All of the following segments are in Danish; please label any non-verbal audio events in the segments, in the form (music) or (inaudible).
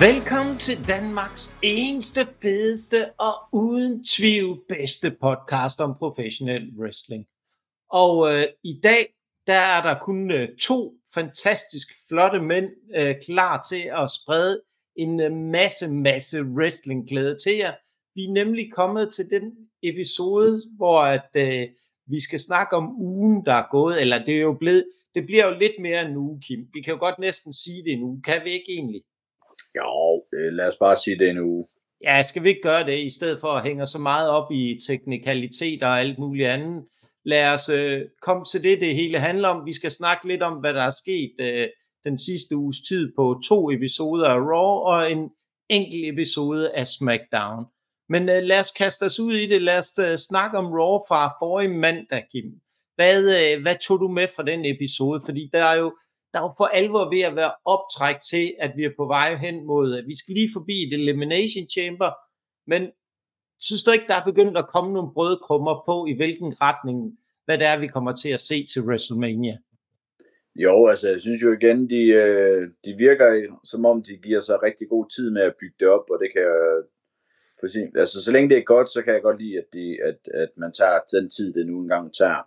Velkommen til Danmarks eneste, fedeste og uden tvivl bedste podcast om professionel wrestling. Og øh, i dag, der er der kun øh, to fantastisk flotte mænd øh, klar til at sprede en øh, masse, masse wrestling glæde til jer. Vi er nemlig kommet til den episode, hvor at, øh, vi skal snakke om ugen, der er gået, eller det er jo blevet, det bliver jo lidt mere en uge, Kim. Vi kan jo godt næsten sige det nu, kan vi ikke egentlig? Jo, øh, lad os bare sige det en uge. Ja, skal vi ikke gøre det, i stedet for at hænge så meget op i teknikaliteter og alt muligt andet? Lad os øh, komme til det, det hele handler om. Vi skal snakke lidt om, hvad der er sket øh, den sidste uges tid på to episoder af Raw og en enkelt episode af SmackDown. Men øh, lad os kaste os ud i det. Lad os øh, snakke om Raw fra forrige mandag, Kim. Hvad, øh, hvad tog du med fra den episode? Fordi der er jo der er jo for alvor ved at være optræk til, at vi er på vej hen mod, at vi skal lige forbi et Elimination Chamber, men synes du ikke, der er begyndt at komme nogle brødkrummer på, i hvilken retning, hvad det er, vi kommer til at se til WrestleMania? Jo, altså jeg synes jo igen, de, øh, de virker som om, de giver sig rigtig god tid med at bygge det op, og det kan jeg altså så længe det er godt, så kan jeg godt lide, at, de, at, at man tager den tid, det nu engang tager.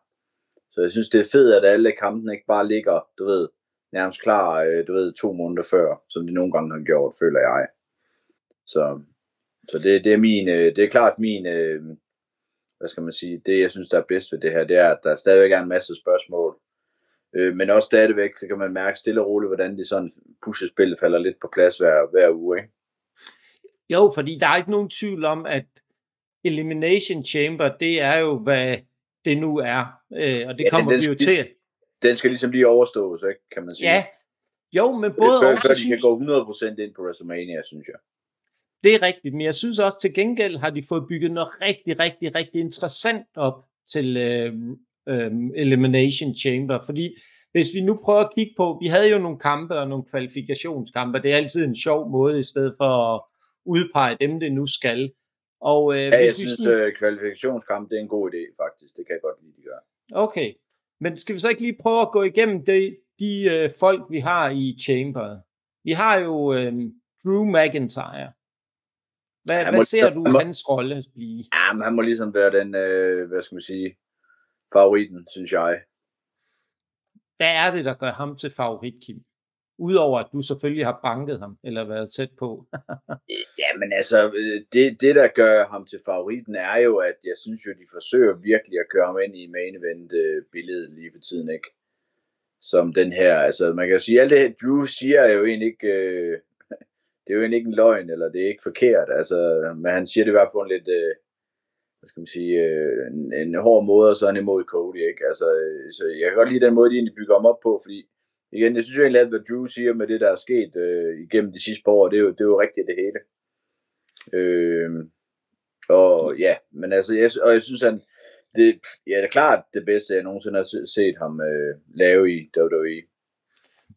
Så jeg synes, det er fedt, at alle kampene ikke bare ligger, du ved, nærmest klar, øh, du ved, to måneder før, som de nogle gange har gjort, føler jeg. Så, så det, det er min, øh, det er klart min, øh, hvad skal man sige, det jeg synes, der er bedst ved det her, det er, at der stadigvæk er en masse spørgsmål, men også stadigvæk, kan man mærke stille og roligt, hvordan de sådan pushespillet falder lidt på plads hver, hver uge, ikke? Jo, fordi der er ikke nogen tvivl om, at Elimination Chamber, det er jo, hvad det nu er. Øh, og det ja, kommer vi jo til. Den skal ligesom lige overstås, ikke, kan man sige. Ja, jo, men både det også... Før de synes... kan gå 100% ind på WrestleMania, synes jeg. Det er rigtigt, men jeg synes også til gengæld har de fået bygget noget rigtig, rigtig, rigtig interessant op til øh, øh, Elimination Chamber, fordi hvis vi nu prøver at kigge på, vi havde jo nogle kampe og nogle kvalifikationskampe, det er altid en sjov måde i stedet for at udpege dem, det nu skal. Og, øh, ja, hvis jeg vi synes, sådan... Øh, kvalifikationskamp det er en god idé, faktisk. Det kan jeg godt lide, de gør. Okay, men skal vi så ikke lige prøve at gå igennem de, de øh, folk, vi har i Chamber? Vi har jo øh, Drew McIntyre. Hvad, hvad må, ser du må, hans rolle blive? Ja, men han må ligesom være den, øh, hvad skal man sige, favoritten, synes jeg. Hvad er det, der gør ham til favorit, Kim? Udover at du selvfølgelig har banket ham, eller været tæt på. Øh, ja, men altså, øh, det, det der gør ham til favoritten er jo, at jeg synes jo, de forsøger virkelig at køre ham ind i main event øh, billedet lige for tiden, ikke? Som den her, altså man kan jo sige, alt det Drew siger er jo egentlig ikke, øh, (laughs) det er jo egentlig ikke en løgn, eller det er ikke forkert, altså, men han siger det bare på en lidt, øh, hvad skal man sige, øh, en, en hård måde, og så er han imod Cody, ikke? Altså, så jeg kan godt lide den måde, de egentlig bygger ham op på, fordi igen, jeg synes jo egentlig, at hvad Drew siger med det, der er sket øh, igennem de sidste par år, det er jo, det er jo rigtigt det hele. Øh, og ja, men altså, jeg, og jeg synes, han, det, ja, det er klart det bedste, jeg nogensinde har set ham øh, lave i WWE.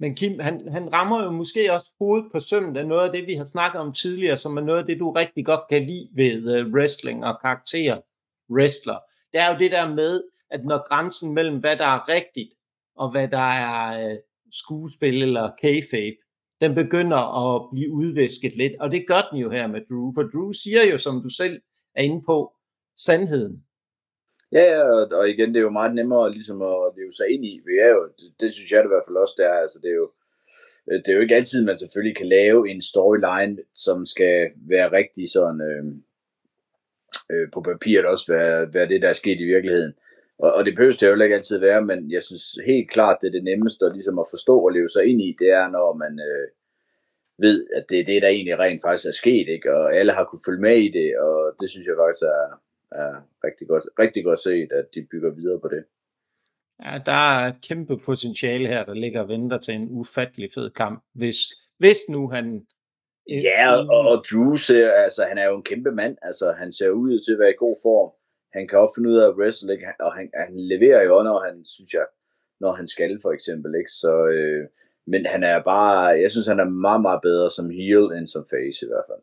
Men Kim, han, han rammer jo måske også hovedet på sømmen af noget af det, vi har snakket om tidligere, som er noget af det, du rigtig godt kan lide ved uh, wrestling og karakterer wrestler. Det er jo det der med, at når grænsen mellem, hvad der er rigtigt, og hvad der er uh, skuespil eller kayfabe, den begynder at blive udvæsket lidt, og det gør den jo her med Drew, for Drew siger jo, som du selv er inde på, sandheden. Ja, og, og igen, det er jo meget nemmere ligesom at leve sig ind i. Vi er jo, det, det synes jeg det i hvert fald også, det er. Altså, det er jo, øh, det er jo ikke altid, man selvfølgelig kan lave en storyline, som skal være rigtig sådan øh, øh, på papiret også være, være det, der er sket i virkeligheden. Og, og det behøver det jo ikke altid være, men jeg synes helt klart, det er det nemmeste at, ligesom at forstå og leve sig ind i, det er, når man øh, ved, at det er det, der egentlig rent faktisk er sket, ikke? og alle har kunne følge med i det, og det synes jeg faktisk er, er rigtig godt, rigtig godt set, at de bygger videre på det. Ja, der er et kæmpe potentiale her, der ligger og venter til en ufattelig fed kamp, hvis, hvis nu han... Ja, og, og Drew ser, altså han er jo en kæmpe mand, altså han ser ud til at være i god form, han kan også finde ud af at wrestle, ikke? og han, han leverer jo, når han, synes jeg, når han skal for eksempel, ikke? Så, øh, men han er bare, jeg synes, han er meget, meget bedre som heel end som face i hvert fald.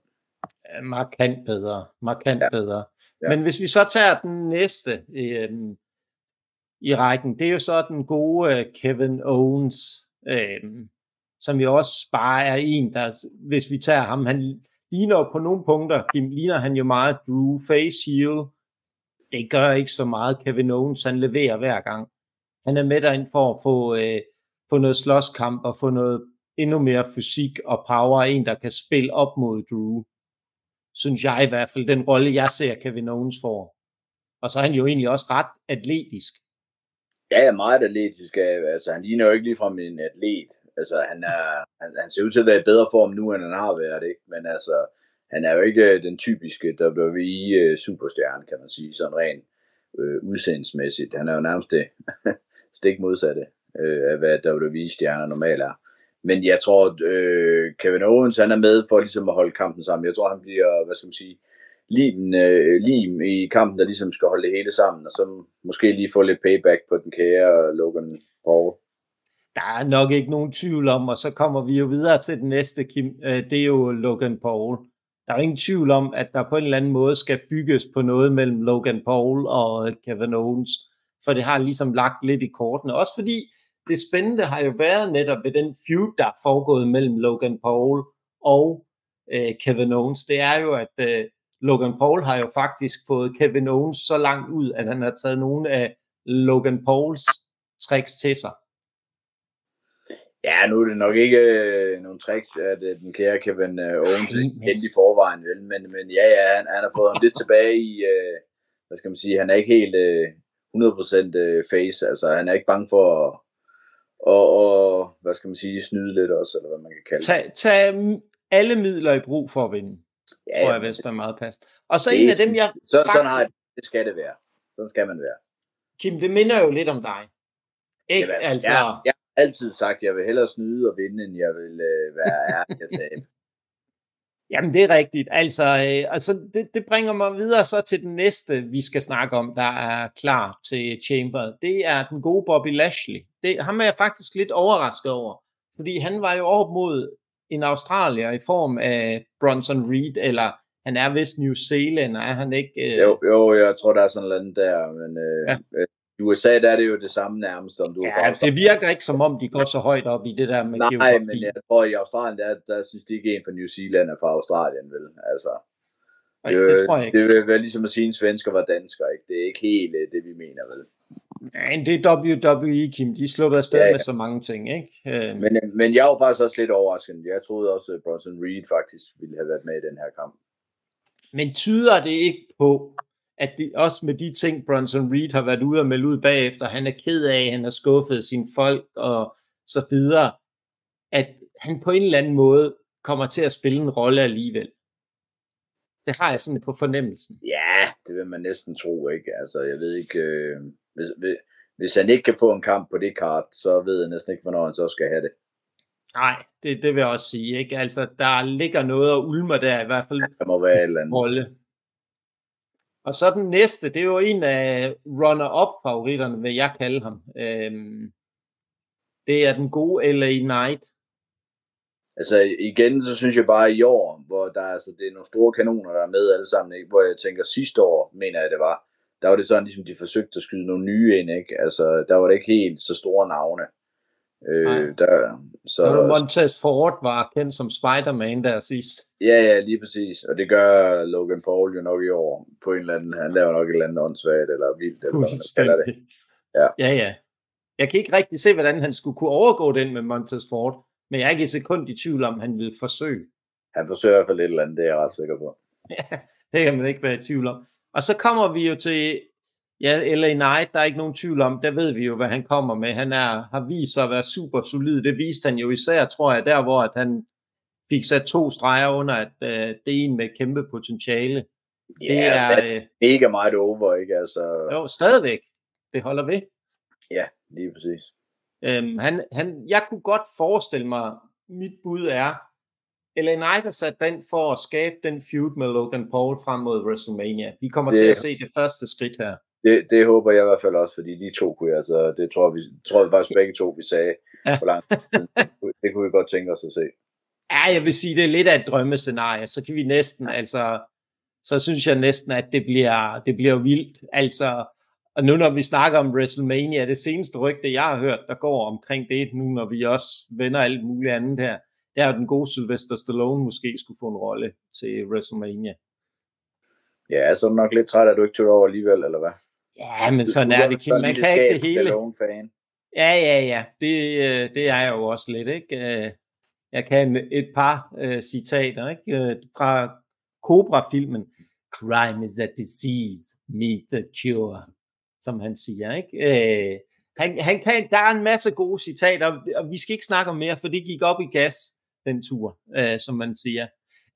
Markant bedre, markant ja. bedre. Ja. Men hvis vi så tager den næste øh, i rækken, det er jo så den gode øh, Kevin Owens. Øh, som jo også bare er en, der, hvis vi tager ham, han ligner på nogle punkter, ligner han jo meget Drew Face Heel. Det gør ikke så meget. Kevin Owens, han leverer hver gang. Han er med derind for at få, øh, få noget slåskamp og få noget endnu mere fysik og power. En, der kan spille op mod Drew. Synes jeg i hvert fald, den rolle, jeg ser Kevin Owens for. Og så er han jo egentlig også ret atletisk. Ja, er meget atletisk. Altså, han ligner jo ikke ligefrem en atlet. Altså, han, er, han, han ser ud til at være i bedre form nu, end han har været, ikke? Men altså, han er jo ikke øh, den typiske WWE-superstjerne, øh, kan man sige, sådan rent øh, udseendsmæssigt. Han er jo nærmest det (laughs) stik modsatte øh, af, hvad WWE-stjerner normalt er. Men jeg tror, øh, Kevin Owens han er med for ligesom at holde kampen sammen. Jeg tror, han bliver, hvad skal man sige, lim, øh, lim i kampen, der ligesom skal holde det hele sammen, og så måske lige få lidt payback på den kære øh, Logan Paul. Der er nok ikke nogen tvivl om, og så kommer vi jo videre til den næste, Kim. Det er jo Logan Paul. Der er ingen tvivl om, at der på en eller anden måde skal bygges på noget mellem Logan Paul og Kevin Owens, for det har ligesom lagt lidt i kortene. Også fordi det spændende har jo været netop ved den feud, der er foregået mellem Logan Paul og øh, Kevin Owens. Det er jo, at øh, Logan Paul har jo faktisk fået Kevin Owens så langt ud, at han har taget nogle af Logan Pauls tricks til sig. Ja, nu er det nok ikke øh, nogle tricks, at øh, den kære Kevin øh, Owens er kendt i forvejen, vel? Men, men ja, ja, han, han har fået ham lidt tilbage i, øh, hvad skal man sige, han er ikke helt øh, 100% øh, face, altså han er ikke bange for at, og, og, hvad skal man sige, snyde lidt også, eller hvad man kan kalde det. Tag, tag alle midler i brug for at vinde ja, tror jeg, hvis der er meget pas. Og så det, en af dem, jeg så, faktisk... Sådan har det skal det være. Sådan skal man være. Kim, det minder jo lidt om dig. Ikke? Jamen, altså, altså... Jeg, altid sagt, at jeg vil hellere snyde og vinde, end jeg vil øh, være (laughs) ærlig at tabe. Jamen, det er rigtigt. Altså, øh, altså det, det bringer mig videre så til den næste, vi skal snakke om, der er klar til Chamber. Det er den gode Bobby Lashley. Det, ham er jeg faktisk lidt overrasket over, fordi han var jo over mod en australier i form af Bronson Reed, eller han er vist New Zealand, er han ikke? Øh... Jo, jo, jeg tror, der er sådan noget der, men øh, ja. Øh, i USA der er det jo det samme nærmest, om du ja, er det virker ikke som om, de går så højt op i det der med Nej, geografi. men jeg tror, i Australien, der, der synes de ikke en fra New Zealand er fra Australien, vel? Altså, Nej, det, det tror jeg ikke. Det vil være ligesom at sige, at en svensker var dansker, ikke? Det er ikke helt øh, det, vi mener, vel? Ja, det er WWE, Kim. De slutter afsted ja, ja. med så mange ting, ikke? Øh. Men, men jeg var faktisk også lidt overrasket. Jeg troede også, at Bronson Reed faktisk ville have været med i den her kamp. Men tyder det ikke på, at det, også med de ting, Bronson Reed har været ude og melde ud bagefter, han er ked af, han har skuffet sine folk og så videre, at han på en eller anden måde kommer til at spille en rolle alligevel. Det har jeg sådan på fornemmelsen. Ja, det vil man næsten tro, ikke? Altså, jeg ved ikke... Øh hvis, hvis han ikke kan få en kamp på det kart, så ved jeg næsten ikke, hvornår han så skal have det. Nej, det, det vil jeg også sige. Ikke? Altså, der ligger noget og ulmer der i hvert fald. Der må være et eller andet. Rolle. Og så den næste, det er jo en af runner-up-favoritterne, vil jeg kalde ham. Øhm, det er den gode LA Knight. Altså igen, så synes jeg bare i år, hvor der altså, det er nogle store kanoner, der er med alle sammen, ikke? hvor jeg tænker sidste år, mener jeg det var, der var det sådan, ligesom de forsøgte at skyde nogle nye ind, ikke? Altså, der var det ikke helt så store navne. Øh, der, så, Når Montez Ford var kendt som Spider-Man der sidst. Ja, ja, lige præcis. Og det gør Logan Paul jo nok i år på en eller anden, han laver nok et eller andet åndssvagt eller vildt. Eller hvad det. Ja. ja, ja. Jeg kan ikke rigtig se, hvordan han skulle kunne overgå den med Montez Ford, men jeg er ikke et sekund i tvivl om, han ville forsøge. Han forsøger i hvert fald et eller andet, det er jeg ret sikker på. (laughs) Ja, det kan man ikke være i tvivl om. Og så kommer vi jo til, ja, LA Knight, der er ikke nogen tvivl om, der ved vi jo, hvad han kommer med. Han er, har vist sig at være super solid. Det viste han jo især, tror jeg, der hvor at han fik sat to streger under, at uh, det er en med kæmpe potentiale. Ja, det er altså, mega meget over, ikke? Altså... Jo, stadigvæk. Det holder ved. Ja, lige præcis. Øhm, han, han, jeg kunne godt forestille mig, mit bud er, LA Knight har sat den for at skabe den feud med Logan Paul frem mod WrestleMania. Vi kommer det, til at se det første skridt her. Det, det håber jeg i hvert fald også, fordi de to kunne altså, det tror vi, tror vi faktisk begge to, vi sagde, ja. hvor langt. det kunne vi godt tænke os at se. Ja, jeg vil sige, det er lidt af et drømmescenarie, så kan vi næsten, altså, så synes jeg næsten, at det bliver, det bliver vildt. Altså, Og nu når vi snakker om WrestleMania, det seneste rygte, jeg har hørt, der går omkring det, nu når vi også vender alt muligt andet her, det er jo den gode Sylvester Stallone måske skulle få en rolle til WrestleMania. Ja, så er du nok lidt træt, at du ikke tog over alligevel, eller hvad? Ja, men sådan er det. Man kan ikke det hele. Fan. Ja, ja, ja. Det, øh, det er jeg jo også lidt, ikke? Øh, jeg kan et par uh, citater, ikke? Fra Cobra-filmen. Crime is a disease, meet the cure, som han siger, ikke? Uh, han, han kan, der er en masse gode citater, og vi skal ikke snakke om mere, for det gik op i gas, den tur, uh, som man siger.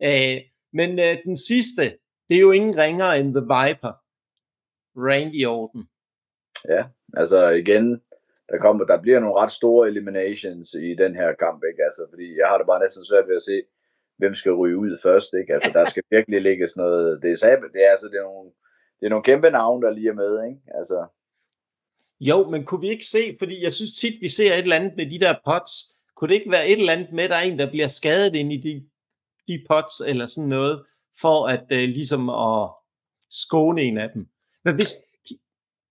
Uh, men uh, den sidste, det er jo ingen ringer end The Viper. Randy Orton. Ja, altså igen, der, kommer, der bliver nogle ret store eliminations i den her kamp, ikke? Altså, fordi jeg har det bare næsten svært ved at se, hvem skal ryge ud først, ikke? Altså, der skal virkelig ligge sådan noget, det er, det er, altså, det er nogle, det er nogle kæmpe navne, der lige er med, ikke? Altså. Jo, men kunne vi ikke se, fordi jeg synes tit, vi ser et eller andet med de der pots, kunne det ikke være et eller andet med, der er en, der bliver skadet ind i de, de pots, eller sådan noget, for at uh, ligesom at skåne en af dem? Men hvis...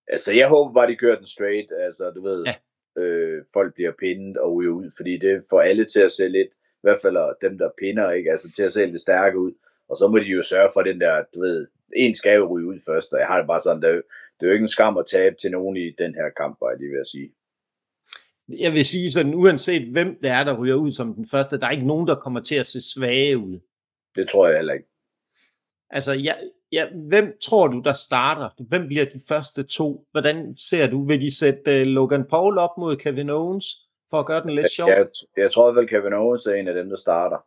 Altså, jeg håber bare, de kører den straight. Altså, du ved, ja. øh, folk bliver pindet og ryger ud, fordi det får alle til at se lidt, i hvert fald dem, der pinder, ikke? Altså, til at se lidt stærke ud. Og så må de jo sørge for den der, du ved, en skal jo ryge ud først, og jeg har det bare sådan, det er, det er jo ikke en skam at tabe til nogen i den her kamp, var jeg lige ved at sige. Jeg vil sige sådan, uanset hvem det er, der ryger ud som den første, der er ikke nogen, der kommer til at se svage ud. Det tror jeg heller ikke. Altså, jeg, ja, hvem tror du, der starter? Hvem bliver de første to? Hvordan ser du? Vil de sætte uh, Logan Paul op mod Kevin Owens, for at gøre den lidt sjov? Jeg, jeg tror at Kevin Owens er en af dem, der starter.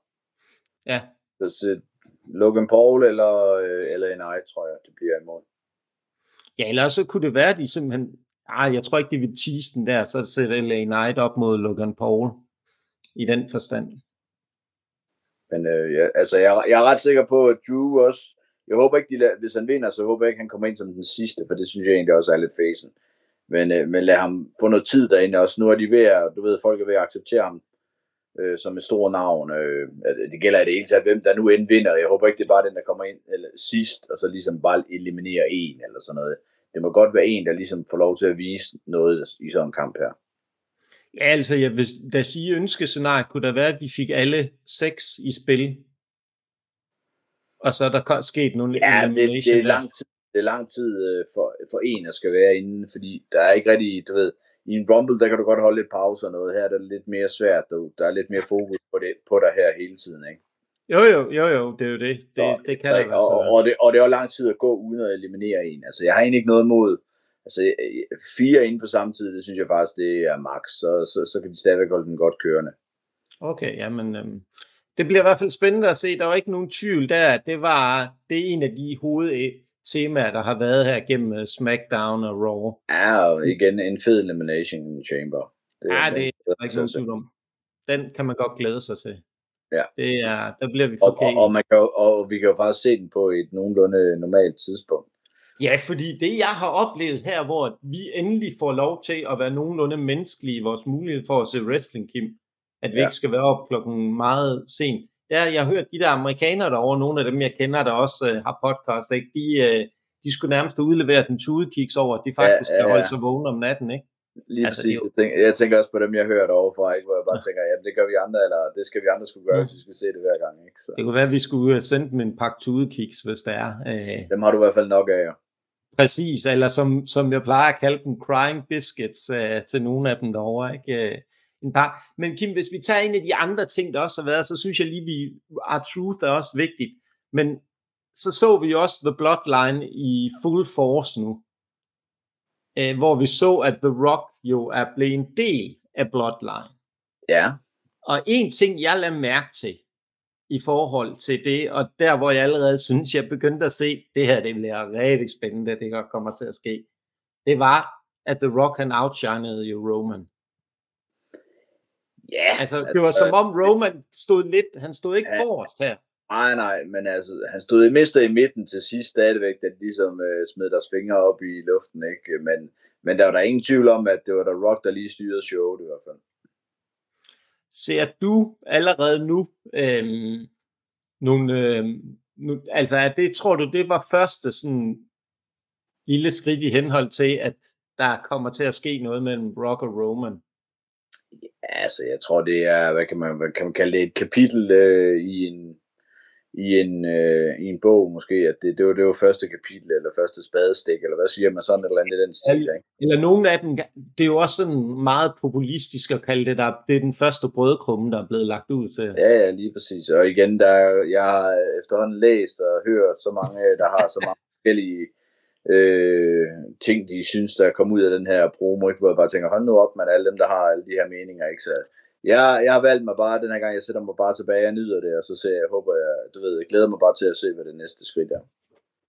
Ja. Så Logan Paul eller, øh, eller en tror jeg, det bliver imod. Ja, ellers så kunne det være, at de simpelthen... Ej, jeg tror ikke, de vil tease den der, så sætter LA Knight op mod Logan Paul i den forstand. Men øh, ja, altså, jeg, jeg er ret sikker på, at Drew også jeg håber ikke, de lader, hvis han vinder, så håber jeg ikke, han kommer ind som den sidste, for det synes jeg egentlig også er lidt fæsen. Men, øh, men lad ham få noget tid derinde også. Nu er de ved at, du ved, folk er ved at acceptere ham øh, som et stort navn. Øh, det gælder i det hele taget, hvem der nu end vinder. Jeg håber ikke, det er bare den, der kommer ind eller, sidst, og så ligesom bare eliminerer en eller sådan noget. Det må godt være en, der ligesom får lov til at vise noget i sådan en kamp her. Ja, altså, jeg, hvis da sige ønskescenarie, kunne der være, at vi fik alle seks i spil og så er der sket nogle ja, det, det, er lang tid, det er lang tid øh, for, for en, der skal være inde, fordi der er ikke rigtig, du ved, i en Rumble, der kan du godt holde lidt pause og noget. Her er det lidt mere svært, du. der er lidt mere fokus på, det, på dig her hele tiden, ikke? Jo, jo, jo, jo, det er jo det. Det, og, det kan der og, og, og, det, og det er jo lang tid at gå uden at eliminere en. Altså, jeg har egentlig ikke noget mod, altså fire inde på samme tid, det synes jeg faktisk, det er max, så, så, så kan de stadigvæk holde den godt kørende. Okay, jamen, øhm, det bliver i hvert fald spændende at se. Der var ikke nogen tvivl der. Det var det er en af de hovedtemaer, der har været her gennem øh, SmackDown og Raw. Ja, og igen en fed Elimination Chamber. Det ja, det er ikke nogen tvivl om. Den kan man godt glæde sig til. Ja. Det er, der bliver vi for og, og, og, man kan, og vi kan jo faktisk se den på et nogenlunde normalt tidspunkt. Ja, fordi det jeg har oplevet her, hvor vi endelig får lov til at være nogenlunde menneskelige i vores mulighed for at se wrestling, Kim, at vi ja. ikke skal være op klokken meget sent. Der, jeg har hørt de der amerikanere derovre, nogle af dem jeg kender, der også uh, har podcast, ikke? De, uh, de skulle nærmest udlevere den tudekiks over, at de faktisk ja, ja, ja. kan holde sig vågne om natten, ikke? Lige altså, præcis. Jeg tænker, jeg tænker også på dem, jeg hører derovre fra, ikke? hvor jeg bare tænker, jamen det gør vi andre, eller det skal vi andre skulle gøre, ja. hvis vi skal se det hver gang. Ikke? Så. Det kunne være, at vi skulle sende dem en pakke tudekiks, hvis det er. Uh, dem har du i hvert fald nok af, ja. Præcis, eller som, som jeg plejer at kalde dem, crying biscuits uh, til nogle af dem derovre. Ikke? En par. Men Kim, hvis vi tager en af de andre ting, der også har været, så synes jeg lige, vi our truth er også vigtigt. Men så så vi også The Bloodline i full force nu. Øh, hvor vi så, at The Rock jo er blevet en del af Bloodline. Ja. Og en ting, jeg lader mærke til, i forhold til det, og der hvor jeg allerede synes, jeg begyndte at se, det her det bliver rigtig spændende, det kommer til at ske, det var, at The Rock han outshinede jo Roman. Ja. Altså, det var altså, som om Roman stod lidt, han stod ikke ja, forrest her. Nej, nej, men altså, han stod i mister i midten til sidst stadigvæk, da de ligesom øh, smed deres fingre op i luften, ikke? Men, men der var der ingen tvivl om, at det var der Rock, der lige styrede showet i hvert fald. Ser du allerede nu øhm, nogle, øhm, nu, altså er det, tror du, det var første sådan lille skridt i henhold til, at der kommer til at ske noget mellem Rock og Roman. Ja, altså jeg tror det er, hvad kan man, hvad kan man kalde det, et kapitel øh, i en i en, øh, i en bog måske, at det, det, var, det var første kapitel, eller første spadestik, eller hvad siger man sådan, eller andet i den stil, ikke? Eller nogle af dem, det er jo også sådan meget populistisk at kalde det, der, det er den første brødkrumme, der er blevet lagt ud til Ja, ja, lige præcis. Og igen, der, jeg har efterhånden læst og hørt så mange, der har så mange forskellige øh, ting, de synes, der kom ud af den her promo, ikke? hvor jeg bare tænker, hold nu op, man, alle dem, der har alle de her meninger, ikke? Så jeg, jeg har valgt mig bare, den her gang, jeg sætter mig bare tilbage jeg nyder det, og så ser jeg, håber jeg, du ved, jeg glæder mig bare til at se, hvad det næste skridt er.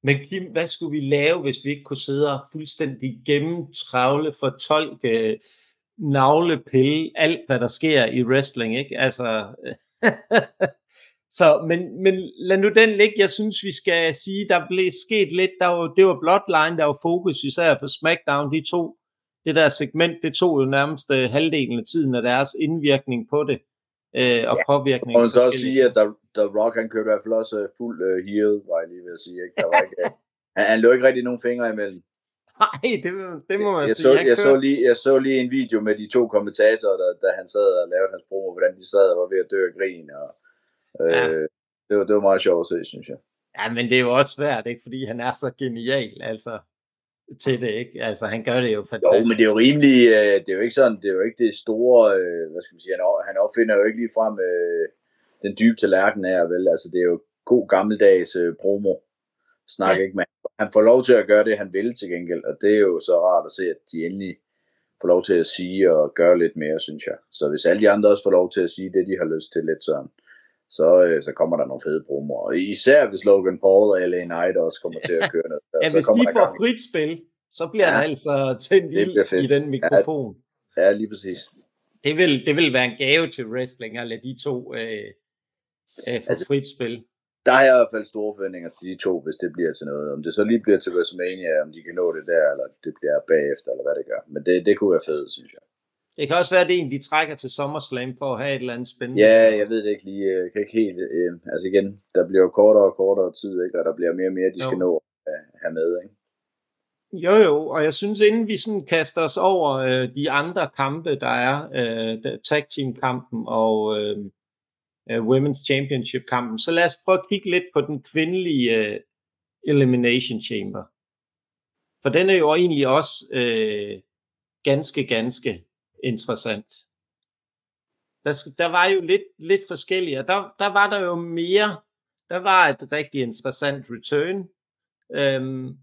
Men Kim, hvad skulle vi lave, hvis vi ikke kunne sidde og fuldstændig gennemtravle, fortolke, øh, navlepille, alt hvad der sker i wrestling, ikke? Altså, (laughs) så, men, men lad nu den ligge. Jeg synes, vi skal sige, der blev sket lidt. Der var, det var Bloodline, der var fokus især på SmackDown. De to det der segment, det tog jo nærmest uh, halvdelen af tiden af deres indvirkning på det, uh, og ja. påvirkning. Og så også sige, at der, der Rock, han kørte i hvert fald også uh, fuld uh, heel, var jeg lige ved at sige. Ikke? Der var ikke, uh, (laughs) han, han lå ikke rigtig nogen fingre imellem. Nej, det, det må man jeg sige. Så, jeg, jeg, så lige, jeg så lige en video med de to kommentatorer, der, da han sad og lavede hans promo, hvordan de sad og var ved at dø af grin. Og, øh, ja. det, var, det var meget sjovt at se, synes jeg. Ja, men det er jo også svært, ikke? fordi han er så genial. Altså, til det, ikke? Altså, han gør det jo fantastisk. Jo, men det er jo rimelig, øh, det er jo ikke sådan, det er jo ikke det store, øh, hvad skal man sige, han opfinder jo ikke lige frem øh, den dybe tallerken her, vel? Altså, det er jo god gammeldags promo snak, ja. ikke? Men han får lov til at gøre det, han vil til gengæld, og det er jo så rart at se, at de endelig får lov til at sige og gøre lidt mere, synes jeg. Så hvis alle de andre også får lov til at sige det, de har lyst til lidt sådan, så, øh, så kommer der nogle fede promoer. Især hvis Logan Paul og LA Knight også kommer til at køre noget. ja, så hvis de får frit spil, så bliver ja, der altså tændt ild i den mikrofon. Ja, ja lige præcis. Det vil, det vil være en gave til wrestling at lade de to øh, øh, få altså, frit spil. Der har jeg i hvert fald store forventninger til de to, hvis det bliver til noget. Om det så lige bliver til WrestleMania, om de kan nå det der, eller det bliver bagefter, eller hvad det gør. Men det, det kunne være fedt, synes jeg. Det kan også være, at det er en, de trækker til SummerSlam for at have et eller andet spændende. Ja, jeg ved det ikke lige. Jeg kan ikke helt... Øh, altså igen, der bliver jo kortere og kortere tid, ikke? og der bliver mere og mere, de jo. skal nå at have med. Ikke? Jo, jo, og jeg synes, inden vi sådan kaster os over øh, de andre kampe, der er, øh, tag team kampen og øh, øh, Women's Championship kampen, så lad os prøve at kigge lidt på den kvindelige øh, Elimination Chamber. For den er jo egentlig også øh, ganske, ganske interessant. Der, der var jo lidt, lidt forskellige, og der, der var der jo mere, der var et rigtig interessant return. Øhm,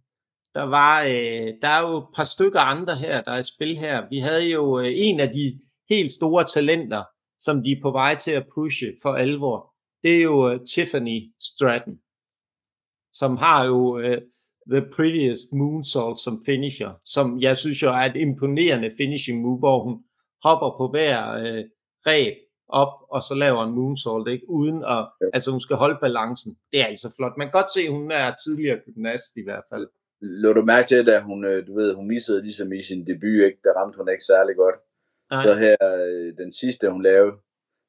der var, øh, der er jo et par stykker andre her, der er i spil her. Vi havde jo øh, en af de helt store talenter, som de er på vej til at pushe for alvor. Det er jo øh, Tiffany Stratton, som har jo øh, The Prettiest Moonsault som finisher, som jeg synes jo er et imponerende finishing move, hvor hun hopper på hver øh, reb op, og så laver en moonsault, ikke? uden at, ja. altså hun skal holde balancen. Det er altså flot. Man kan godt se, at hun er tidligere gymnast i hvert fald. Lå du mærke til, at hun, øh, du ved, hun missede ligesom i sin debut, ikke? der ramte hun ikke særlig godt. Nej. Så her, øh, den sidste hun lavede,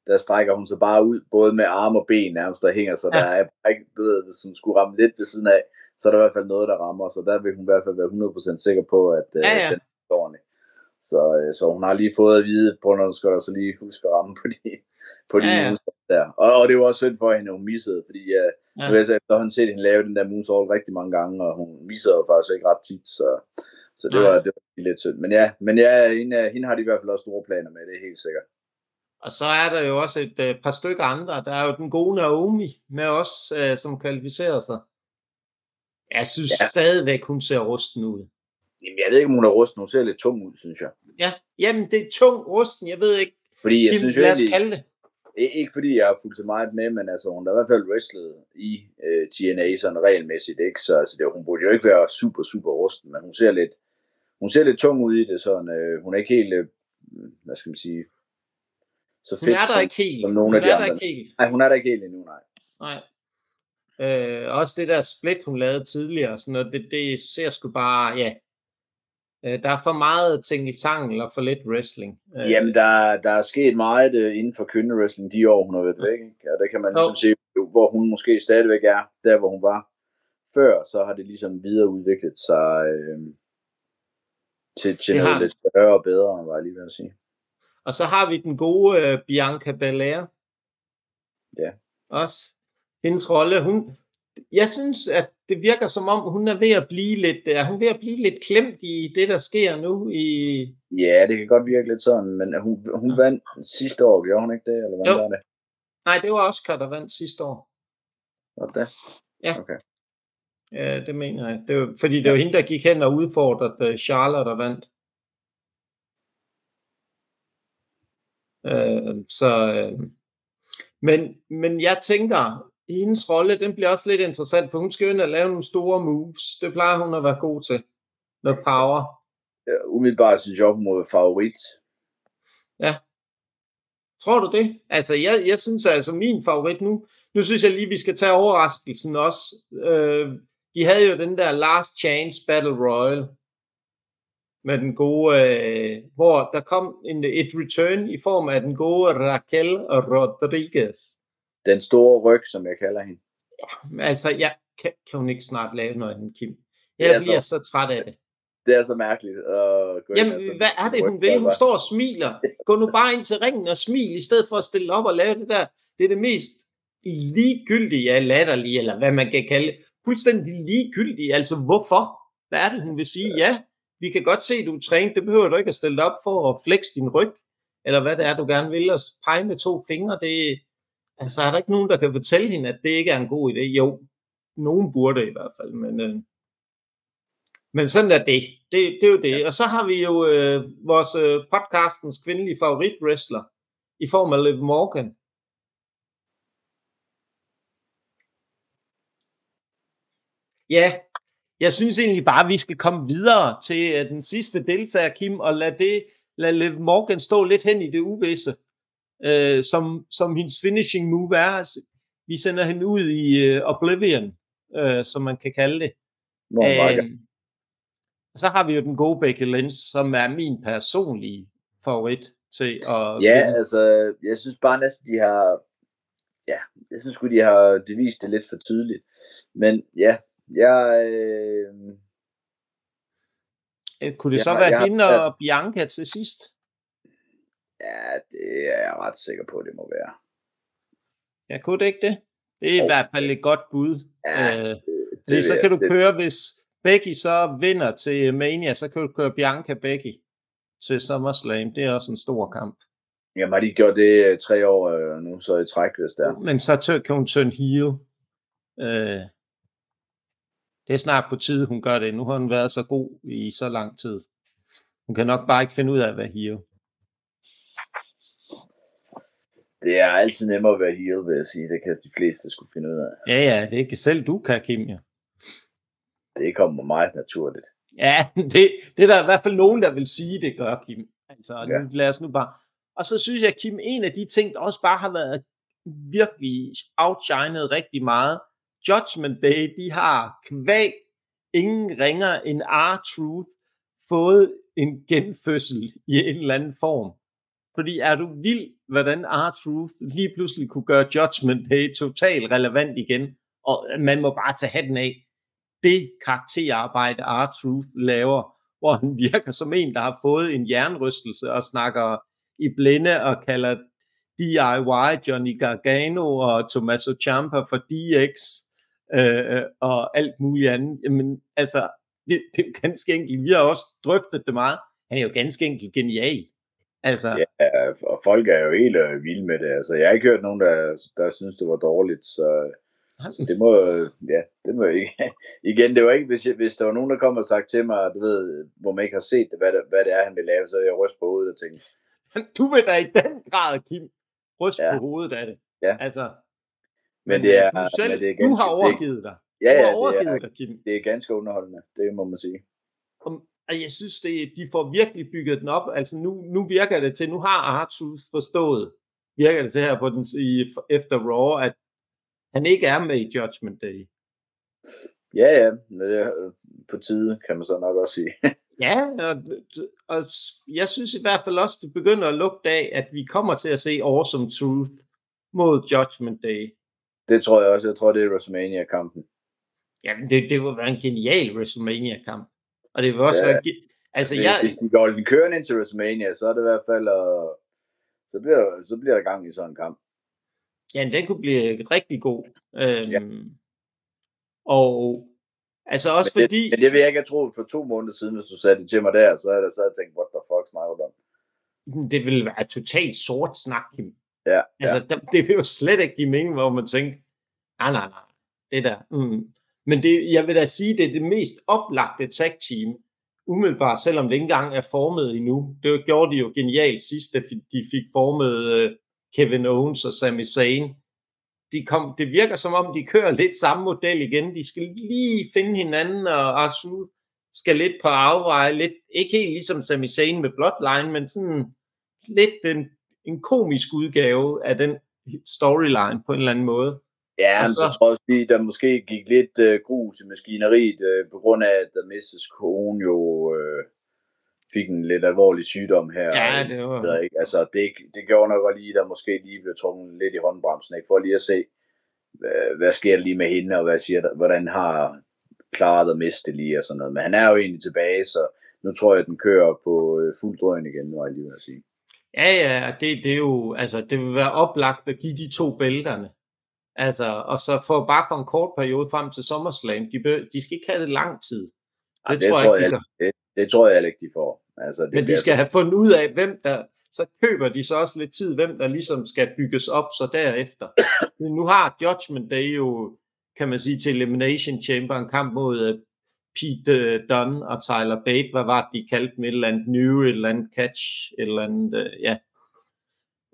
der strækker hun sig bare ud, både med arm og ben nærmest, der hænger, så ja. der er ikke, du ved, som skulle ramme lidt ved siden af, så er der i hvert fald noget, der rammer, så der vil hun i hvert fald være 100% sikker på, at øh, ja, ja. den er ordentlig. Så, øh, så hun har lige fået at vide, på når skal der så lige huske at ramme på de, på de ja, ja. der. Og, og, det var også synd for hende, at hun missede, fordi uh, ja. nu har jeg efterhånden set hende lave den der moonsault rigtig mange gange, og hun missede jo faktisk ikke ret tit, så, så det, var, det var lidt synd. Men ja, men ja hende, hende har de i hvert fald også store planer med, det er helt sikkert. Og så er der jo også et uh, par stykker andre. Der er jo den gode Naomi med os, uh, som kvalificerer sig. Jeg synes ja. stadigvæk, hun ser rusten ud. Jamen, jeg ved ikke, om hun er rusten. Hun ser lidt tung ud, synes jeg. Ja, jamen, det er tung rusten. Jeg ved ikke. Fordi jeg Kim, synes lad os kalde det. Ikke fordi jeg har fulgt så meget med, men altså, hun har i hvert fald wrestlet i øh, TNA sådan regelmæssigt, ikke? Så altså, det, hun burde jo ikke være super, super rusten, men hun ser lidt, hun ser lidt tung ud i det, sådan, uh, hun er ikke helt, uh, hvad skal man sige, så fedt hun er der som, ikke helt. som nogle hun af de er andre. Der ikke helt. Nej, hun er der ikke helt endnu, nej. Nej. Øh, også det der split, hun lavede tidligere, sådan noget, det, det ser sgu bare, ja, øh, der er for meget ting i tangen, og for lidt wrestling. Øh, Jamen, der, der er sket meget øh, inden for kvinderwrestling de år, hun har været væk, ikke? og det kan man ligesom se, hvor hun måske stadigvæk er, der hvor hun var før, så har det ligesom videreudviklet sig øh, til, til noget lidt større og bedre, var jeg lige ved at sige. Og så har vi den gode uh, Bianca Belair. Ja. Også. Hendes rolle, hun, jeg synes, at det virker som om, hun er ved at blive lidt, er hun ved at blive lidt klemt i det, der sker nu i... Ja, det kan godt virke lidt sådan, men hun, hun ja. vandt sidste år, gjorde hun ikke det, eller hvad var det? Nej, det var Oscar, der vandt sidste år. Var det? Ja. Okay. Ja, det mener jeg. Det var, fordi det var hende, der gik hen og udfordrede uh, Charlotte, der vandt. Uh, så, uh, men, men jeg tænker, hendes rolle, den bliver også lidt interessant, for hun skal jo at lave nogle store moves. Det plejer hun at være god til. Noget power. Ja, umiddelbart synes jeg, hun må være favorit. Ja. Tror du det? Altså, jeg, jeg synes altså, min favorit nu, nu synes jeg lige, vi skal tage overraskelsen også. Øh, de havde jo den der Last Chance Battle Royal med den gode, øh, hvor der kom en, et return i form af den gode Raquel Rodriguez. Den store ryg, som jeg kalder hende. Ja, altså, jeg, kan, kan hun ikke snart lave noget andet, Kim? Jeg er bliver så, så træt af det. Det er så mærkeligt. Uh, Jamen, altså, hvad er det, hun vil? Hun står og smiler. Gå nu bare ind til ringen og smil, i stedet for at stille op og lave det der. Det er det mest ligegyldige, ja, latterlige, eller hvad man kan kalde det. Fuldstændig ligegyldige. Altså, hvorfor? Hvad er det, hun vil sige? Ja, vi kan godt se, at du er trænet. Det behøver du ikke at stille op for at flexe din ryg, eller hvad det er, du gerne vil, og pege med to fingre. Det, altså, er der ikke nogen, der kan fortælle hende, at det ikke er en god idé? Jo, nogen burde i hvert fald, men, øh, men sådan er det. det. Det er jo det. Og så har vi jo øh, vores øh, podcastens kvindelige favoritwrestler i form af Liv Morgan. Ja, jeg synes egentlig bare, at vi skal komme videre til uh, den sidste deltager, Kim, og lade, det, lade Liv Morgan stå lidt hen i det uvisse, uh, som, som hendes finishing move er. Vi sender hende ud i uh, Oblivion, uh, som man kan kalde det. Uh, så har vi jo den gode Becky Lynch, som er min personlige favorit til at... Ja, vinde. altså, jeg synes bare næsten, de har... Ja, jeg synes de har det vist det lidt for tydeligt. Men ja, jeg... Øh... Kunne det jeg så har, være hende har, og Bianca til sidst? Ja, det er jeg ret sikker på, det må være. Ja, kunne det ikke det? Det er i hvert fald et godt bud. Ja, øh, det, det, så kan du det, køre, hvis Becky så vinder til Mania, så kan du køre Bianca Becky til SummerSlam. Det er også en stor kamp. Jamen har de gjort det øh, tre år øh, nu, så i træk, hvis det er. Men så kan hun turn heel. Øh, det er snart på tide, hun gør det. Nu har hun været så god i så lang tid. Hun kan nok bare ikke finde ud af at være heel. Det er altid nemmere at være heel, vil jeg sige. Det kan de fleste skulle finde ud af. Ja, ja, det er ikke selv du kan, Kim, ja. Det kommer meget naturligt. Ja, (laughs) det, det er der i hvert fald nogen, der vil sige, det gør, Kim. Altså, ja. nu, lad os nu bare... Og så synes jeg, Kim, en af de ting, der også bare har været virkelig outshined rigtig meget, Judgment Day, de har kvæg ingen ringer end R-Truth fået en genfødsel i en eller anden form. Fordi er du vild, hvordan R-Truth lige pludselig kunne gøre Judgment Day totalt relevant igen, og man må bare tage hatten af. Det karakterarbejde R-Truth laver, hvor han virker som en, der har fået en jernrystelse og snakker i blinde og kalder DIY Johnny Gargano og Tommaso Ciampa for DX øh, og alt muligt andet. Jamen, altså, det, det er ganske enkelt. Vi har også drøftet det meget. Han er jo ganske enkelt genial. Altså. Ja, og folk er jo helt øh, vilde med det. Altså, jeg har ikke hørt nogen, der, der synes, det var dårligt, så, så det må, ja, det må ikke. (laughs) Igen, det var ikke, hvis, jeg, hvis der var nogen, der kom og sagt til mig, du ved, hvor man ikke har set hvad det, hvad det er, han vil lave, så jeg ryst på hovedet og tænkte. Du vil da i den grad, Kim, ryst ja. på hovedet af det. Ja. Altså, men det er, du, selv, men det er ganske, du har overgivet dig. Ja, ja, du har overgivet det er, dig, Kim. det er ganske underholdende, det må man sige. Og jeg synes, det, de får virkelig bygget den op. Altså nu, nu virker det til, nu har Artus forstået, virker det til her på den, i, efter Raw, at han ikke er med i Judgment Day. Ja, ja, det er på tide, kan man så nok også sige. (laughs) ja, og, og jeg synes i hvert fald også, det begynder at lugte af, at vi kommer til at se Awesome Truth mod Judgment Day. Det tror jeg også. Jeg tror, det er WrestleMania-kampen. Jamen, det, det vil være en genial WrestleMania-kamp. Og det vil også ja. være... Altså, hvis, jeg... hvis de går den kørende ind til WrestleMania, så er det i hvert fald... Uh, så, bliver, så bliver der gang i sådan en kamp. Ja, den kunne blive rigtig god. Øhm, ja. Og altså også men fordi... Det, men det vil jeg ikke have troet for to måneder siden, hvis du sagde det til mig der, så havde jeg, så havde jeg tænkt, what the fuck snakker du om? Det ville være totalt sort snak, Kim. Ja, altså, ja. Det, det vil jo slet ikke give mening, hvor man tænker, nej, nej, nej, det der. Mm. Men det, jeg vil da sige, det er det mest oplagte tag team, umiddelbart, selvom det ikke engang er formet endnu. Det gjorde de jo genialt sidst, da de fik formet øh, Kevin Owens og Sami Zayn. De kom, det virker som om, de kører lidt samme model igen. De skal lige finde hinanden, og Arthur skal lidt på afveje. Lidt, ikke helt ligesom Sami Zayn med Bloodline, men sådan lidt en, en komisk udgave af den storyline på en eller anden måde. Ja, men så, så tror jeg også, der måske gik lidt uh, grus i maskineriet, uh, på grund af, at der Mrs. Kone jo uh, fik en lidt alvorlig sygdom her. Ja, det var... Der, ikke? Altså, det, det gjorde nok lige, der måske lige blev trukket lidt i håndbremsen, ikke? for lige at se, hvad, hvad sker der lige med hende, og hvad siger der, hvordan har klaret at miste lige og sådan noget. Men han er jo egentlig tilbage, så nu tror jeg, at den kører på uh, fuld drøn igen, nu er jeg lige vil sige. Ja, ja, det, det er jo, altså, det vil være oplagt at give de to bælterne. Altså, og så for bare for en kort periode frem til SummerSlam, de, bør, de skal ikke have det lang tid. Det, Ej, det tror, jeg, jeg, det, det tror jeg ikke, de får. Altså, det Men de skal have fundet ud af, hvem der, så køber de så også lidt tid, hvem der ligesom skal bygges op så derefter. (coughs) Men nu har Judgment Day jo, kan man sige, til Elimination Chamber en kamp mod uh, Pete Dunne og Tyler Bate. Hvad var det, de kaldte dem? Et eller andet new, et eller andet catch, et eller andet, uh, ja,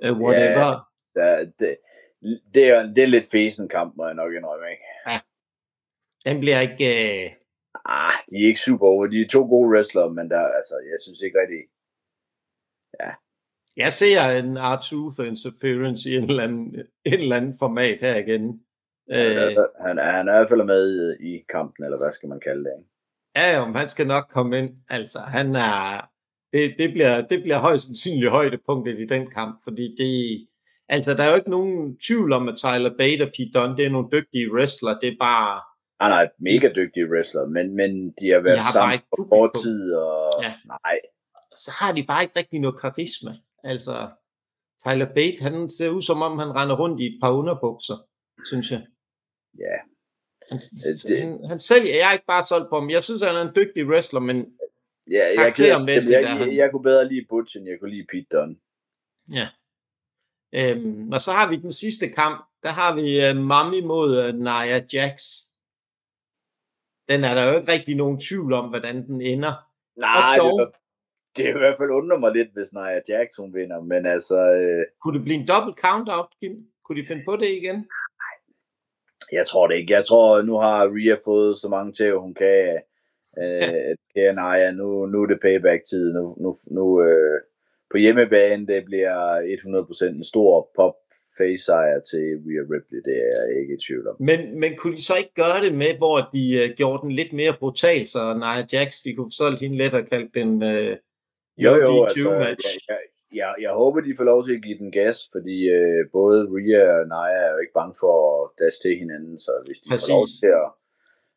uh, whatever. Ja, det, det er, det er lidt fesen kamp, må jeg nok indrømme, ikke? Ja. Den bliver ikke... Øh... Ah, de er ikke super over. De er to gode wrestlere, men der, altså, jeg synes ikke rigtig... Ja. Jeg ser en R-Truth interference i en eller anden, en eller anden format her igen. Øh... Han, er, han er i hvert fald med i kampen, eller hvad skal man kalde det, ikke? Ja, jo, han skal nok komme ind. Altså, han er... Det, det, bliver, det bliver højst sandsynligt højdepunktet i den kamp, fordi det, Altså, der er jo ikke nogen tvivl om, at Tyler Bate og Pete Dunne, det er nogle dygtige wrestlere. Det er bare... Nej, nej, mega dygtige wrestlere, men, men de har været har sammen på kort tid, og ja. nej. Så har de bare ikke rigtig noget karisma. Altså, Tyler Bate, han ser ud som om, han render rundt i et par underbukser, synes jeg. Ja. Han, det... han, han selv, jeg er ikke bare solgt på ham. Jeg synes, han er en dygtig wrestler, men ja, jeg, jeg, jeg, jeg, jeg, jeg, kunne bedre lide Butch, end jeg kunne lide Pete Dunne. Ja. Øhm, og så har vi den sidste kamp, der har vi uh, Mami mod uh, Nia Jax. Den er der jo ikke rigtig nogen tvivl om, hvordan den ender. Nej, dog, det, er, det er i hvert fald undrer mig lidt, hvis Nia Jax hun vinder, men altså... Øh... Kunne det blive en dobbelt count-out, Kim? Kunne de finde på det igen? Nej, jeg tror det ikke. Jeg tror, nu har Rhea fået så mange til, hun kan. Øh, ja. Nia, nu, nu er det payback-tid. Nu, nu, nu, øh, på hjemmebane, det bliver 100% en stor pop face sejr til Rhea Ripley, det er jeg ikke i tvivl om. Men, men kunne de så ikke gøre det med, hvor de uh, gjorde den lidt mere brutal, så Nia Jax, de kunne solgt hende lidt og kalde den uh, jo, jo, altså, match. Jeg, jeg, jeg, jeg håber, de får lov til at give den gas, fordi uh, både Rhea og Nia er jo ikke bange for at dash til hinanden, så hvis de Præcis. får lov til at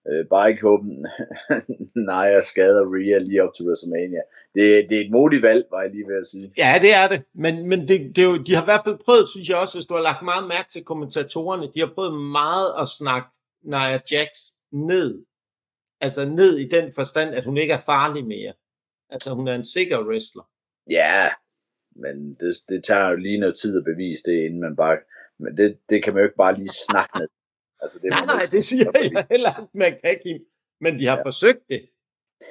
Øh, bare ikke håbe, (laughs) nej, jeg skader Rhea lige op til WrestleMania. Det, det er et modigt valg, var jeg lige ved at sige. Ja, det er det. Men, men det, det er jo, de har i hvert fald prøvet, synes jeg også, hvis du har lagt meget mærke til kommentatorerne, de har prøvet meget at snakke Nia Jax ned. Altså ned i den forstand, at hun ikke er farlig mere. Altså hun er en sikker wrestler. Ja, men det, det tager jo lige noget tid at bevise det, inden man bare... Men det, det kan man jo ikke bare lige snakke ned. Altså, det nej, nej, det siger jeg (laughs) heller ikke, man kan ikke. Men de har ja. forsøgt det.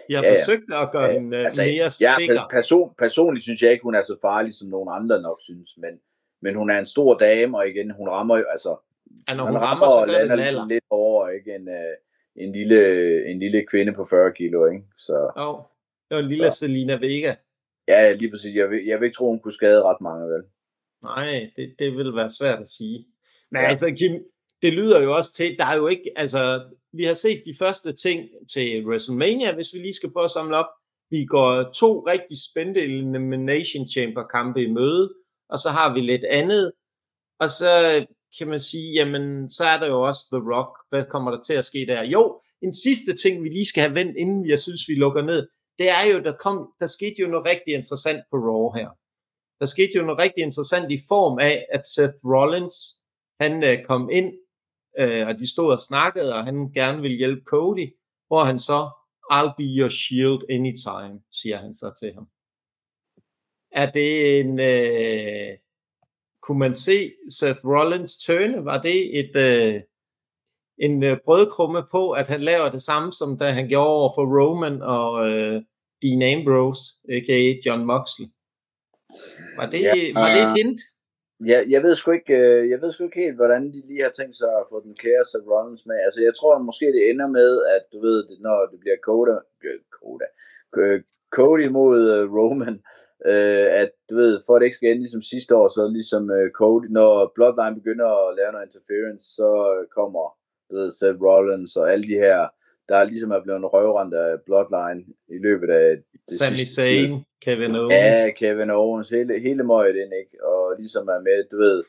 De har ja, ja. forsøgt at gøre ja, hende altså, mere ja, sikker. Person, personligt synes jeg ikke, hun er så farlig, som nogen andre nok synes, men, men hun er en stor dame, og igen, hun rammer jo, altså, ja, når hun rammer, rammer så lander lidt, lidt over, ikke? En, uh, en, lille, en lille kvinde på 40 kilo, ikke? Så, jo, det var en lille så. Selina Vega. Ja, lige præcis. Jeg vil, jeg vil ikke tro, hun kunne skade ret mange, vel? Nej, det, det vil være svært at sige. Men ja. altså, Kim, det lyder jo også til, der er jo ikke, altså, vi har set de første ting til WrestleMania, hvis vi lige skal prøve at samle op. Vi går to rigtig spændende Elimination Chamber kampe i møde, og så har vi lidt andet, og så kan man sige, jamen, så er der jo også The Rock. Hvad kommer der til at ske der? Jo, en sidste ting, vi lige skal have vendt, inden jeg synes, vi lukker ned, det er jo, der, kom, der skete jo noget rigtig interessant på Raw her. Der skete jo noget rigtig interessant i form af, at Seth Rollins, han øh, kom ind, øh, og de stod og snakkede, og han gerne ville hjælpe Cody, hvor han så, I'll be your shield anytime, siger han så til ham. Er det en, øh, kunne man se Seth Rollins tørne? Var det et, øh, en øh, brødkrumme på, at han laver det samme, som da han gjorde over for Roman og øh, Dean Ambrose, a.k.a. John Moxley? Var det, ja, var det et øh, hint? Ja, jeg ved sgu ikke, øh, jeg ved sgu ikke helt, hvordan de lige har tænkt sig at få den kære Seth Rollins med. Altså, jeg tror måske, det ender med, at du ved, når det bliver Coda, øh, Coda, øh, Cody mod Roman, øh, at du ved, for at det ikke skal ende ligesom sidste år, så ligesom øh, Cody, når Bloodline begynder at lave noget interference, så kommer du ved, Seth Rollins og alle de her, der er ligesom er blevet røvrendt af Bloodline i løbet af det Sami sidste Zayn, Kevin Owens. Ja, Kevin Owens, hele, hele møjet ind, ikke? Og ligesom er med, du ved,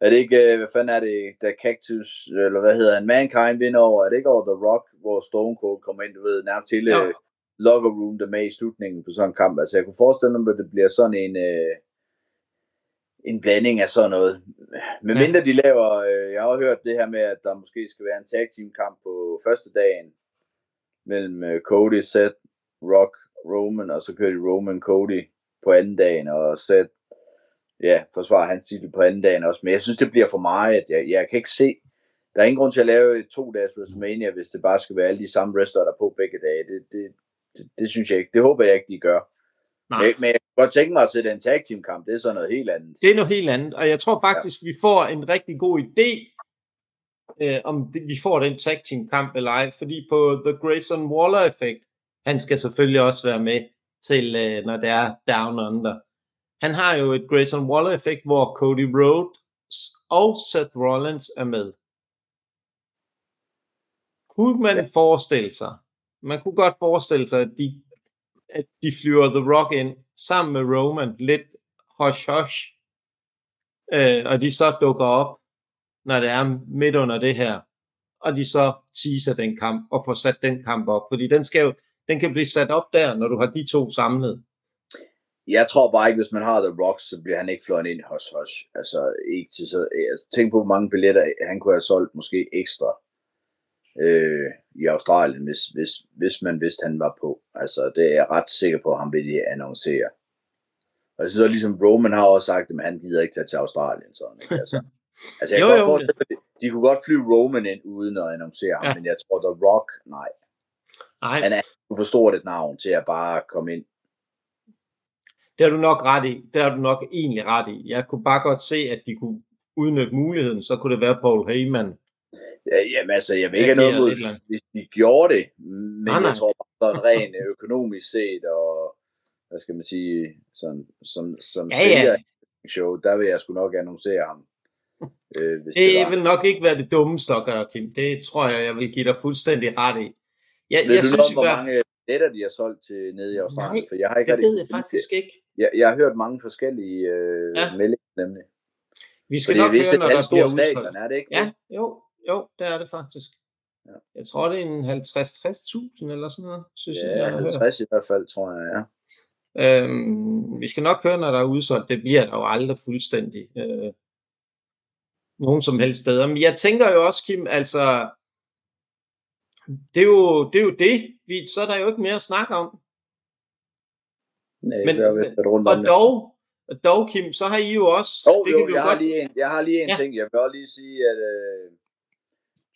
er det ikke, hvad fanden er det, der Cactus, eller hvad hedder han, Mankind vinder over, er det ikke over The Rock, hvor Stone Cold kommer ind, du ved, nærmest hele, ja locker room, der med i slutningen på sådan en kamp. Altså jeg kunne forestille mig, at det bliver sådan en, øh, en blanding af sådan noget. Men ja. mindre de laver, øh, jeg har hørt det her med, at der måske skal være en tag team kamp på første dagen mellem øh, Cody, Seth, Rock, Roman, og så kører de Roman Cody på anden dagen, og Seth, ja, forsvarer hans titel på anden dagen også. Men jeg synes, det bliver for meget. Jeg, jeg kan ikke se, der er ingen grund til at lave to dages WrestleMania, hvis det bare skal være alle de samme wrestlere, der på begge dage. Det, det, det, det synes jeg ikke. Det håber jeg ikke, de gør. Nej. Men, men jeg kan godt tænke mig at se en tag team kamp. Det er sådan noget helt andet. Det er noget helt andet. Og jeg tror faktisk, ja. vi får en rigtig god idé, øh, om det, vi får den tag team kamp eller ej. Fordi på The Grayson Waller effekt, han skal selvfølgelig også være med til, øh, når det er down under. Han har jo et Grayson Waller effekt, hvor Cody Rhodes og Seth Rollins er med. Kunne man ja. forestille sig, man kunne godt forestille sig, at de, at de flyver The Rock ind sammen med Roman, lidt hush-hush, øh, og de så dukker op, når det er midt under det her, og de så teaser den kamp, og får sat den kamp op, fordi den, skal jo, den kan blive sat op der, når du har de to samlet. Jeg tror bare ikke, hvis man har The Rock, så bliver han ikke fløjet ind hos Hush. Altså, ikke til så, øh, altså, tænk på, hvor mange billetter han kunne have solgt, måske ekstra øh, i Australien, hvis, hvis, hvis man vidste, han var på. Altså, det er jeg ret sikker på, at han vil annoncere. Og jeg synes også, ligesom Roman har også sagt, at han gider ikke tage til Australien. Sådan, ikke? Altså, altså jeg jo, kan jo, godt forestille, de kunne godt flyve Roman ind uden at annoncere ham, ja. men jeg tror, The Rock, nej. Nej. Han er for stort et navn til at bare komme ind. Det har du nok ret i. Det har du nok egentlig ret i. Jeg kunne bare godt se, at de kunne udnytte muligheden. Så kunne det være Paul Heyman, Ja, jamen altså, jeg vil ikke have noget mod, hvis de gjorde det, men nej, nej. jeg tror bare sådan rent økonomisk set, og hvad skal man sige, sådan, som, som ja, ja. show, der vil jeg sgu nok annoncere ham. Øh, det, det vil nok ikke være det dummeste at gøre, Kim. Det tror jeg, jeg vil give dig fuldstændig ret i. Jeg, ved jeg du synes, noget, hvor mange netter de har solgt til nede i Australien? Nej, for jeg har ikke det ved jeg faktisk ikke. Jeg, jeg har hørt mange forskellige øh, ja. meldinger, nemlig. Vi skal nok høre, når der bliver udsolgt. Er det ikke? Ja, jo, jo, det er det faktisk. Ja. Jeg tror, det er en 50-60.000 eller sådan noget, synes ja, jeg. 50 i hvert fald, tror jeg, ja. Øhm, vi skal nok høre, når der er udsolgt. Det bliver der jo aldrig fuldstændig. Øh, nogen som helst steder. Men jeg tænker jo også, Kim, altså, det er jo det. Er jo det. Vi, så er der jo ikke mere at snakke om. Nej, men, det rundt og dog, dog, Kim, så har I jo også... Oh, jo, jeg, godt... har lige en, jeg har lige en ja. ting. Jeg vil også lige sige, at øh,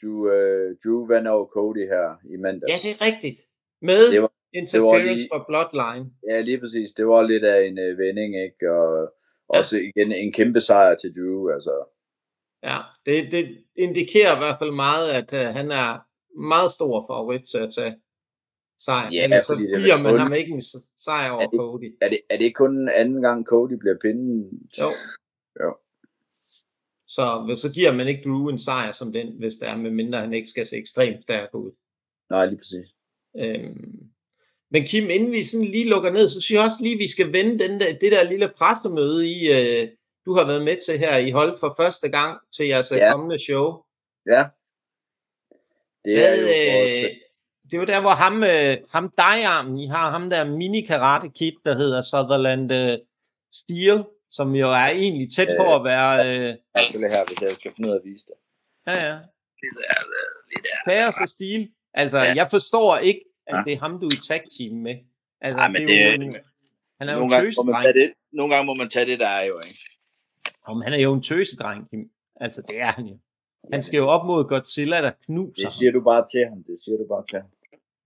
Drew, uh, Drew vandt over Cody her i mandags. Ja, det er rigtigt. Med det var, interference det var lige, for Bloodline. Ja, lige præcis. Det var lidt af en uh, vending, ikke? Og ja. også igen en kæmpe sejr til Drew, altså. Ja, det, det indikerer i hvert fald meget, at uh, han er meget stor favorit til at tage sejr. Ja, Ellers så giver man ham ikke en sejr over er det, Cody. Er det, er det kun anden gang Cody bliver pindet? Jo. Jo. Så, så giver man ikke Drew en sejr som den, hvis der er, med mindre han ikke skal se ekstremt stærk ud. Nej, lige præcis. Øhm, men Kim, inden vi sådan lige lukker ned, så synes jeg også lige, at vi skal vende den der, det der lille pressemøde i, øh, du har været med til her i hold for første gang til jeres øh, ja. kommende show. Ja. Det er Hvad, jo vores, det var der, hvor ham, øh, ham digarmen, I har ham der mini karate kid, der hedder Sutherland øh, Steel, som jo er egentlig tæt på at være... Øh, altså det her, hvis jeg skal finde ud af at vise det. Ja, ja. Det er lidt af. Chaos og Steel. Altså, ja. jeg forstår ikke, at ja. det er ham, du er i tag-team med. Altså, Ej, men det er jo det- en, han er jo Nogle en gange, må man det, nogle gange må man tage det, der er jo, ikke? Om han er jo en tøsedreng, Kim. Altså, det er han jo. Han skal jo op mod Godzilla, der knuser Det siger du bare til ham, det siger du bare til ham.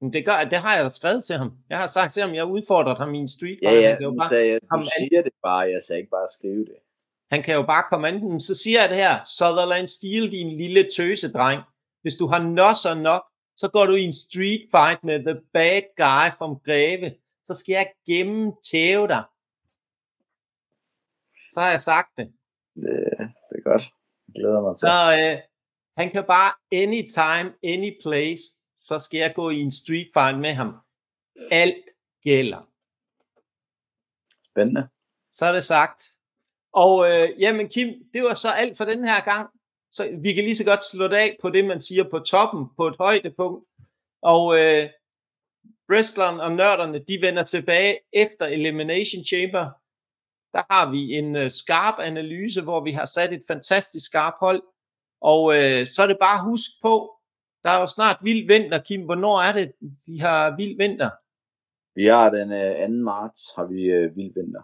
ham. Det, gør, det har jeg da skrevet til ham. Jeg har sagt til ham, jeg har udfordret ham i en street Ja, ja, nu bare, sagde jeg, du ham siger det bare, jeg sagde ikke bare skrive det. han kan jo bare komme an. Så siger jeg det her. Sutherland Steel, din lille tøsedreng. Hvis du har nosser nok, så går du i en street fight med the bad guy from Greve. Så skal jeg gemme tæve dig. Så har jeg sagt det. Det, det er godt. Jeg glæder mig til. Så øh, han kan bare anytime, any place, så skal jeg gå i en street fight med ham. Alt gælder. Spændende. Så er det sagt. Og øh, jamen Kim, det var så alt for den her gang. Så vi kan lige så godt slå det af på det, man siger på toppen, på et højdepunkt. Og øh, wrestleren og nørderne, de vender tilbage efter Elimination Chamber. Der har vi en øh, skarp analyse, hvor vi har sat et fantastisk skarp hold. Og øh, så er det bare husk på, der er jo snart vild vinter, Kim. Hvornår er det, vi har vild vinter? Vi har den øh, 2. marts, har vi øh, vild vinter.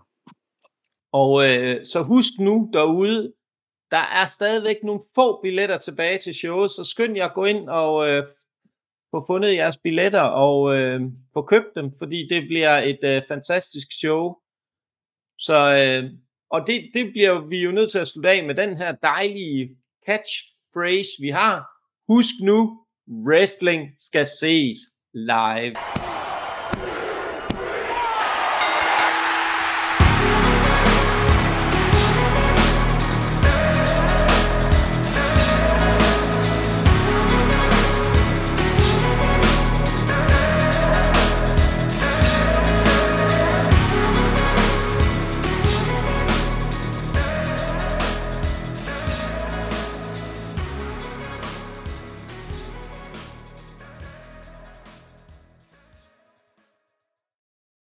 Og øh, så husk nu derude, der er stadigvæk nogle få billetter tilbage til showet, så skynd jer at gå ind og øh, få fundet jeres billetter og øh, få købt dem, fordi det bliver et øh, fantastisk show. Så, øh, og det, det bliver vi jo nødt til at slutte af med den her dejlige catchphrase, vi har. Husk nu, wrestling skal ses live.